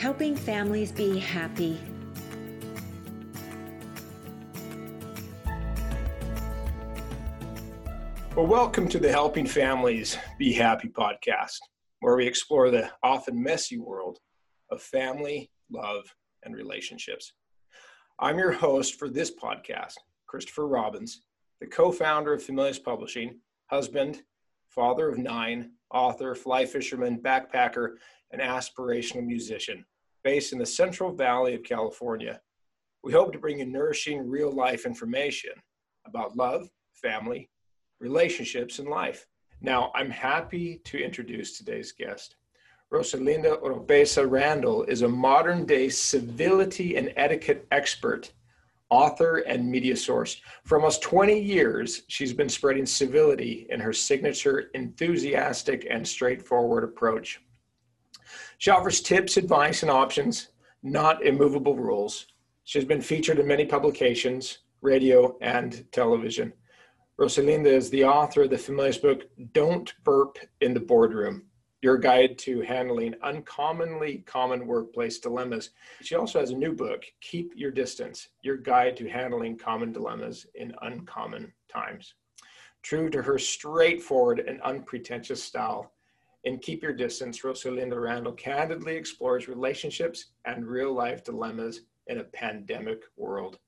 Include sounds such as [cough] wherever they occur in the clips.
helping families be happy. Well, welcome to the Helping Families Be Happy podcast, where we explore the often messy world of family, love, and relationships. I'm your host for this podcast, Christopher Robbins, the co founder of Familius Publishing, husband, father of nine, author, fly fisherman, backpacker, and aspirational musician based in the Central Valley of California. We hope to bring you nourishing real life information about love, family, relationships, and life. Now, I'm happy to introduce today's guest. Rosalinda Oropesa Randall is a modern day civility and etiquette expert, author, and media source. For almost 20 years, she's been spreading civility in her signature, enthusiastic, and straightforward approach. She offers tips, advice, and options, not immovable rules. She has been featured in many publications, radio, and television. Rosalinda is the author of the Familius book, Don't Burp in the Boardroom your guide to handling uncommonly common workplace dilemmas. She also has a new book, Keep Your Distance Your Guide to Handling Common Dilemmas in Uncommon Times. True to her straightforward and unpretentious style, in Keep Your Distance, Rosalinda Randall candidly explores relationships and real life dilemmas in a pandemic world.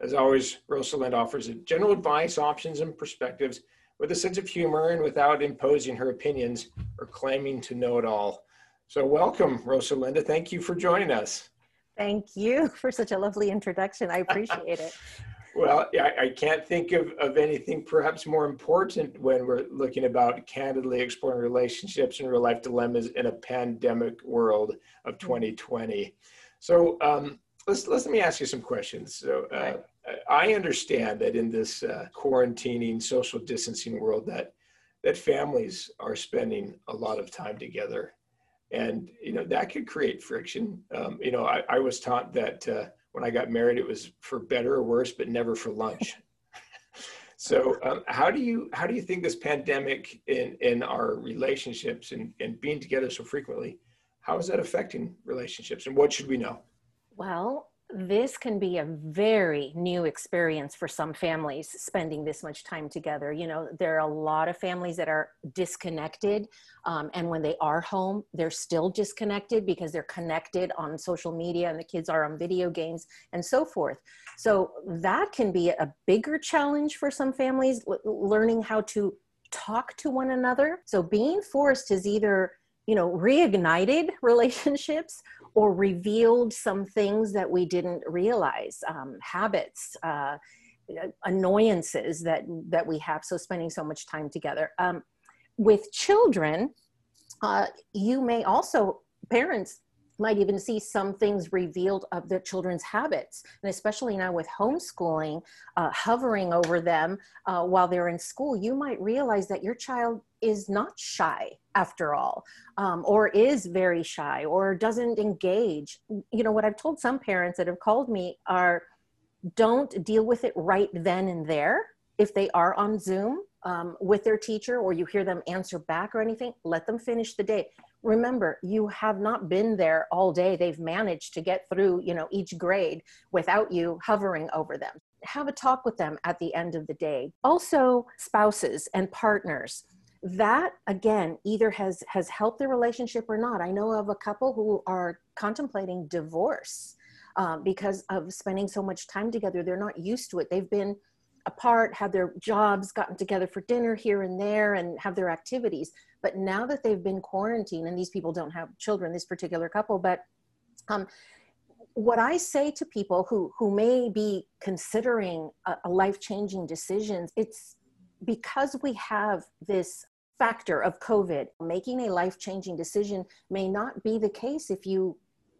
As always, Rosalinda offers general advice, options, and perspectives with a sense of humor and without imposing her opinions or claiming to know it all. So, welcome, Rosalinda. Thank you for joining us. Thank you for such a lovely introduction. I appreciate it. [laughs] well, I, I, can't think of, of anything perhaps more important when we're looking about candidly exploring relationships and real life dilemmas in a pandemic world of 2020. Mm-hmm. So, um, let's, let's let me ask you some questions. So, uh, right. I understand that in this uh, quarantining, social distancing world, that that families are spending a lot of time together, and you know that could create friction. Um, you know, I, I, was taught that uh, when I got married, it was for better or worse, but never for lunch. [laughs] so, um, how do you how do you think this pandemic in in our relationships and and being together so frequently, how is that affecting relationships, and what should we know? Well, this can be a very new experience for some families spending this much time together. You know there are a lot of families that are disconnected um, and when they are home they're still disconnected because they're connected on social media and the kids are on video games and so forth. So that can be a bigger challenge for some families learning how to talk to one another. So being forced is either you know reignited [laughs] relationships or revealed some things that we didn't realize um, habits uh, annoyances that that we have so spending so much time together. Um, with children uh, you may also parents might even see some things revealed of their children's habits. And especially now with homeschooling uh, hovering over them uh, while they're in school you might realize that your child is not shy after all um, or is very shy or doesn't engage. You know what i've told some parents that have called me are don't deal with it right then and there if they are on zoom um, with their teacher or you hear them answer back or anything let them finish the day. Remember you have not been there all day. They've managed to get through you know each grade without you hovering over them. Have a talk with them at the end of the day. Also spouses and partners. That again either has has helped the relationship or not. I know of a couple who are contemplating divorce um, because of spending so much time together. They're not used to it. They've been apart have their jobs gotten together for dinner here and there and have their activities. But now that they've been quarantined and these people don't have children this particular couple but um, what I say to people who who may be considering a, a life changing decisions, it's because we have this factor of COVID, making a life changing decision may not be the case if you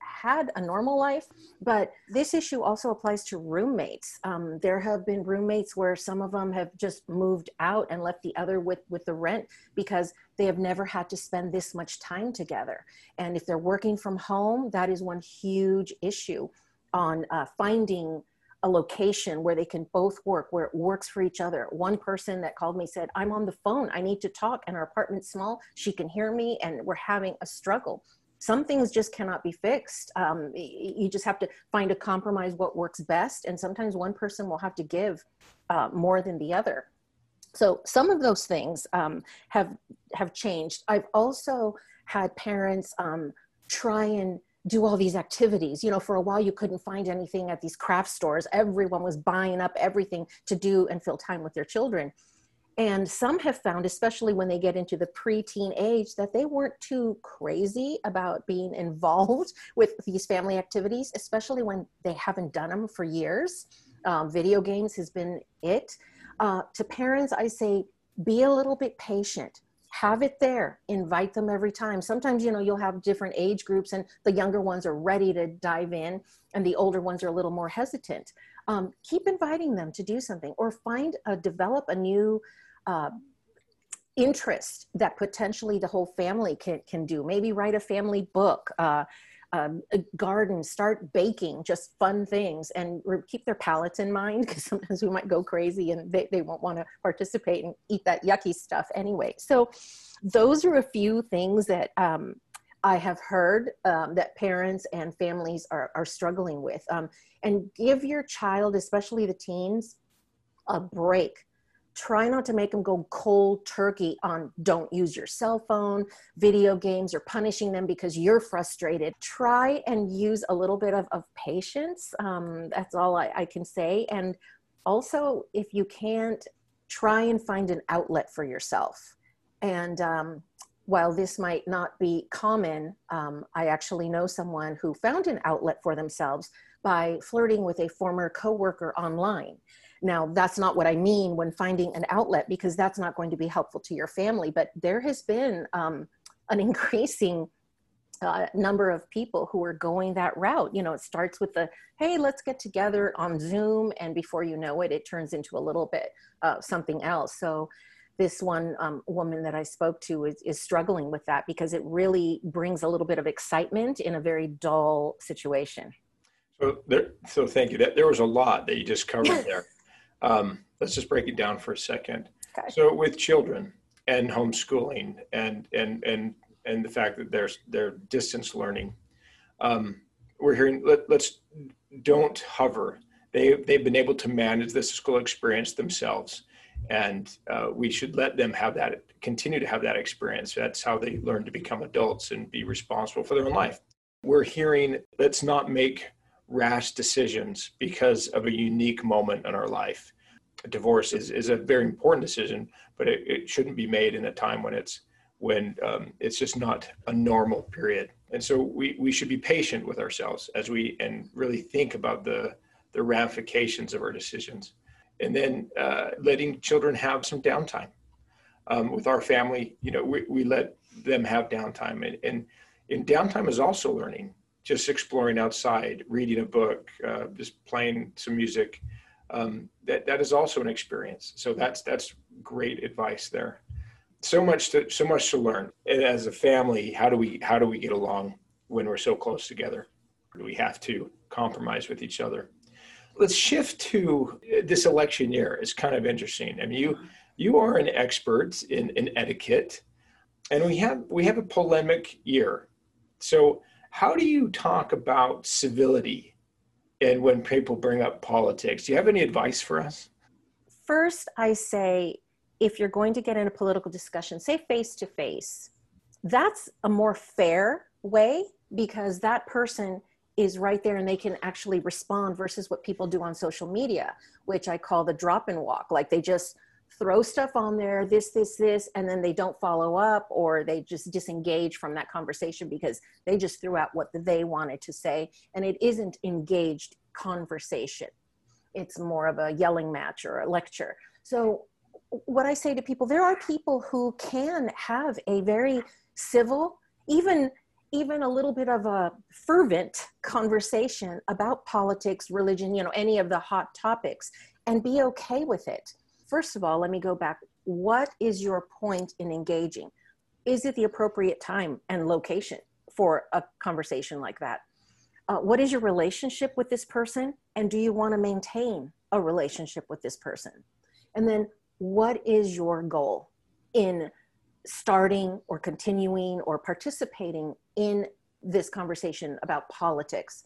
had a normal life, but this issue also applies to roommates. Um, there have been roommates where some of them have just moved out and left the other with, with the rent because they have never had to spend this much time together. And if they're working from home, that is one huge issue on uh, finding a location where they can both work, where it works for each other. One person that called me said, I'm on the phone, I need to talk, and our apartment's small, she can hear me, and we're having a struggle. Some things just cannot be fixed. Um, you just have to find a compromise what works best. And sometimes one person will have to give uh, more than the other. So some of those things um, have have changed. I've also had parents um, try and do all these activities. You know, for a while you couldn't find anything at these craft stores. Everyone was buying up everything to do and fill time with their children. And some have found, especially when they get into the preteen age, that they weren't too crazy about being [laughs] involved with these family activities, especially when they haven't done them for years. Um, video games has been it. Uh, to parents, I say, be a little bit patient. Have it there. Invite them every time. Sometimes, you know, you'll have different age groups, and the younger ones are ready to dive in, and the older ones are a little more hesitant. Um, keep inviting them to do something, or find a develop a new uh, interest that potentially the whole family can, can do. Maybe write a family book, uh, um, a garden, start baking, just fun things, and keep their palates in mind [laughs] because sometimes we might go crazy and they, they won't want to participate and eat that yucky stuff anyway. So, those are a few things that um, I have heard um, that parents and families are, are struggling with. Um, and give your child, especially the teens, a break try not to make them go cold turkey on don't use your cell phone, video games, or punishing them because you're frustrated. Try and use a little bit of, of patience. Um, that's all I, I can say. And also, if you can't, try and find an outlet for yourself. And um, while this might not be common, um, I actually know someone who found an outlet for themselves by flirting with a former coworker online. Now, that's not what I mean when finding an outlet, because that's not going to be helpful to your family. But there has been um, an [laughs] increasing uh, number of people who are going that route. You know, it starts with the, hey, let's get together on Zoom. And before you know it, it turns into a little bit uh, something else. So, this one um, woman that I spoke to is, is struggling with that because it really brings a little bit of excitement in a very dull situation. So, there, so thank you. That, there was a lot that you just covered [laughs] there. Um, let's just break it down for a second. Okay. So with children and homeschooling and and and and the fact that there's they're distance learning, um, we're hearing let, let's don't hover. They they've been able to manage the school experience themselves, and uh, we should let them have that continue to have that experience. That's how they learn to become adults and be responsible for their own life. We're hearing let's not make rash decisions because of a unique moment in our life. A divorce is, is a very important decision, but it, it shouldn't be made in a time when it's when um, it's just not a normal period. And so we, we should be patient with ourselves as we and really think about the the ramifications of our decisions, and then uh, letting children have some downtime. Um, with our family, you know, we, we let them have downtime, and, and and downtime is also learning just exploring outside, reading a book, uh, just playing some music. Um, that that is also an experience. So that's that's great advice there. So much to so much to learn. And as a family, how do we how do we get along when we're so close together? Do we have to compromise with each other? Let's shift to this election year. It's kind of interesting. I mean, you you are an expert in, in etiquette, and we have we have a polemic year. So how do you talk about civility and when people bring up politics? Do you have any advice for us? First, I say if you're going to get in a political discussion, say face to face. That's a more fair way because that person is right there and they can actually respond versus what people do on social media, which I call the drop and walk. Like they just throw stuff on there, this, this, this, and then they don't follow up or they just disengage from that conversation because they just threw out what they wanted to say. And it isn't engaged conversation, it's more of a yelling match or a lecture. So, what I say to people, there are people who can have a very civil, even even a little bit of a fervent conversation about politics, religion, you know, any of the hot topics, and be okay with it first of all, let me go back. What is your point in engaging? Is it the appropriate time and location for a conversation like that? Uh, what is your relationship with this person? And do you want to maintain a relationship with this person? And then, what is your goal in starting or continuing or participating in this conversation about politics.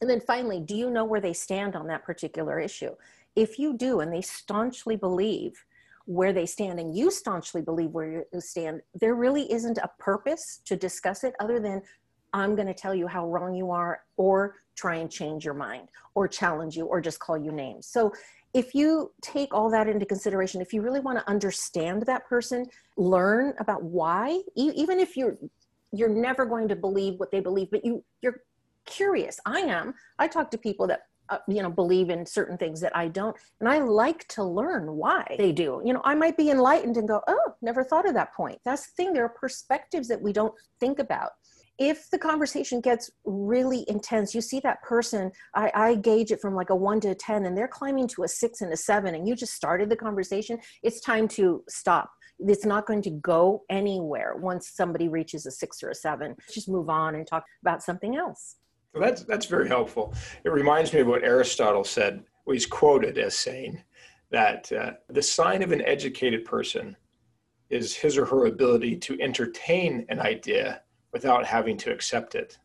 And then finally, do you know where they stand on that particular issue? If you do, and they staunchly believe where they stand, and you staunchly believe where you stand, there really isn't a purpose to discuss it other than I'm going to tell you how wrong you are, or try and change your mind, or challenge you, or just call you names. So if you take all that into consideration, if you really want to understand that person, learn about why, even if you're you're never going to believe what they believe, but you you're curious. I am. I talk to people that uh, you know believe in certain things that I don't, and I like to learn why they do. You know, I might be enlightened and go, "Oh, never thought of that point." That's the thing. There are perspectives that we don't think about if the conversation gets really intense, you see that person, I, I, gauge it from like a one to a 10, and they're climbing to a six and a seven, and you just started the conversation, it's time to stop. It's not going to go anywhere once somebody reaches a six or a seven. Just move on and talk about something else. Well, that's, that's very helpful. It reminds me of what Aristotle said. He's quoted as saying that uh, the sign of an educated person is his or her ability to entertain an idea without having to accept it.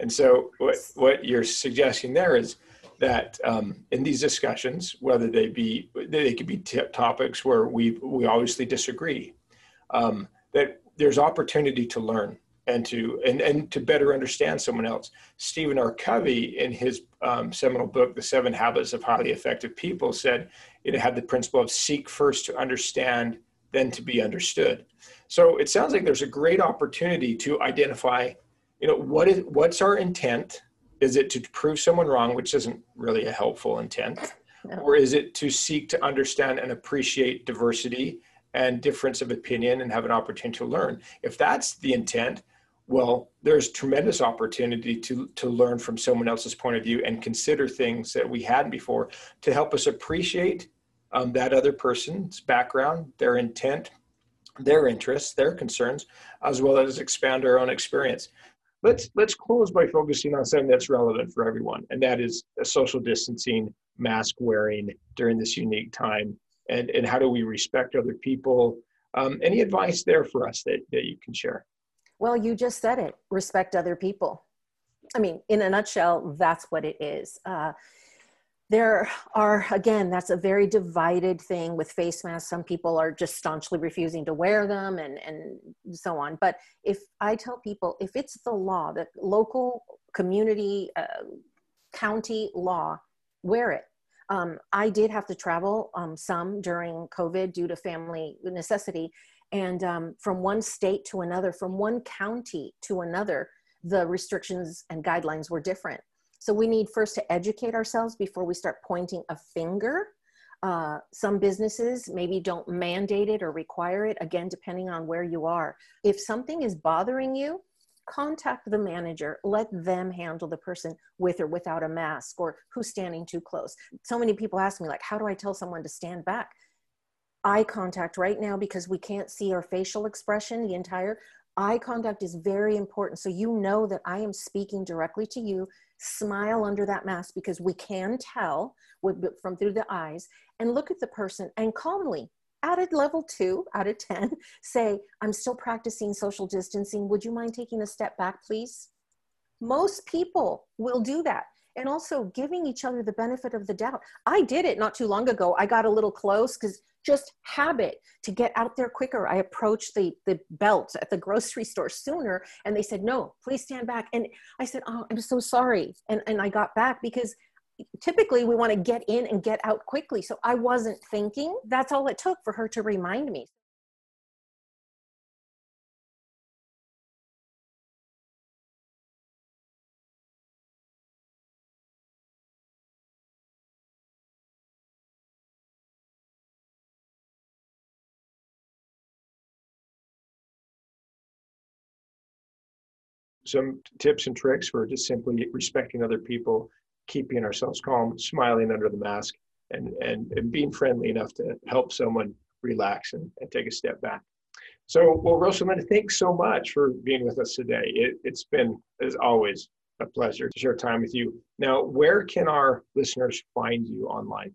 And so, what, what you're suggesting there is that um, in these discussions, whether they be they could be t- topics where we we obviously disagree, um, that there's opportunity to learn and to and, and to better understand someone else. Stephen R. Covey, in his um, seminal book, The Seven Habits of Highly Effective People, said it had the principle of seek first to understand, then to be understood. So it sounds like there's a great opportunity to identify, you know, what is what's our intent? Is it to prove someone wrong, which isn't really a helpful intent, no. or is it to seek to understand and appreciate diversity and difference of opinion and have an opportunity to learn? If that's the intent, well, there's tremendous opportunity to to learn from someone else's point of view and consider things that we hadn't before to help us appreciate um, that other person's background, their intent, their interests, their concerns, as well as expand our own experience. Let's let's close by focusing on something that's relevant for everyone, and that is social distancing, mask wearing during this unique time, and and how do we respect other people? Um, any advice there for us that, that you can share? Well, you just said it. Respect other people. I mean, in a nutshell, that's what it is. Uh, there are again that's a very divided thing with face masks some people are just staunchly refusing to wear them and and so on but if i tell people if it's the law the local community uh, county law wear it um, i did have to travel um, some during covid due to family necessity and um, from one state to another from one county to another the restrictions and guidelines were different so we need first to educate ourselves before we start pointing a finger. Uh, some businesses maybe don't mandate it or require it, again, depending on where you are. If something is bothering you, contact the manager let them handle the person with or without a mask or who's standing too close so many people ask me like how do i tell someone to stand back eye contact right now because we can't see our facial expression the entire eye contact is very important. So you know that i am speaking directly to you. Smile under that mask because we can tell from through the eyes. And look at the person and calmly at a level two out of 10 [laughs] say i'm still practicing social distancing. Would you mind taking a step back please? Most people will do that and also giving each other the benefit of the doubt i did it not too long ago i got a little close because just habit to get out there quicker. I approached the, the belt at the grocery store sooner and they said, no, please stand back. And I said, oh, I'm so sorry. And, and I got back because typically we want to get in and get out quickly. So I wasn't thinking. That's all it took for her to remind me. Some tips and tricks for just simply respecting other people, keeping ourselves calm, smiling under the mask, and, and, and being friendly enough to help someone relax and, and take a step back. So, well, Rosalinda, thanks so much for being with us today. It, it's been, as always, a pleasure to share time with you. Now, where can our listeners find you online?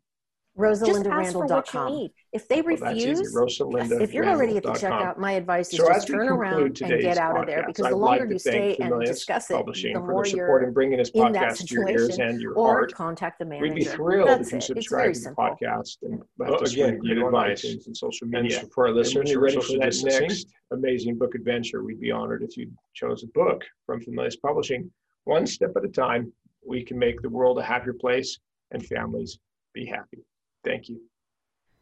rosalindarandall.com. If they Well, that's easy. refuse, Rosalinda if you're already at the checkout, my advice is So just turn around and get out of there because I'd the longer to you stay and discuss it, the more their you're in bringing this in that podcast to your ears situation, and your or heart. contact the manager. We'd be thrilled That's if you it. Subscribe to the podcast and Well, left again, review good advice. and social And for our And listeners, you're ready for social that next amazing book adventure, we'd be honored if you chose a book from Familius Publishing. One step at a time, we can make the world a happier place and families be happy. Thank you.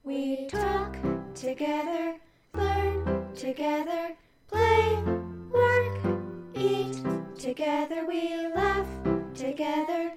We talk together, learn together, play, work, eat together. We laugh together,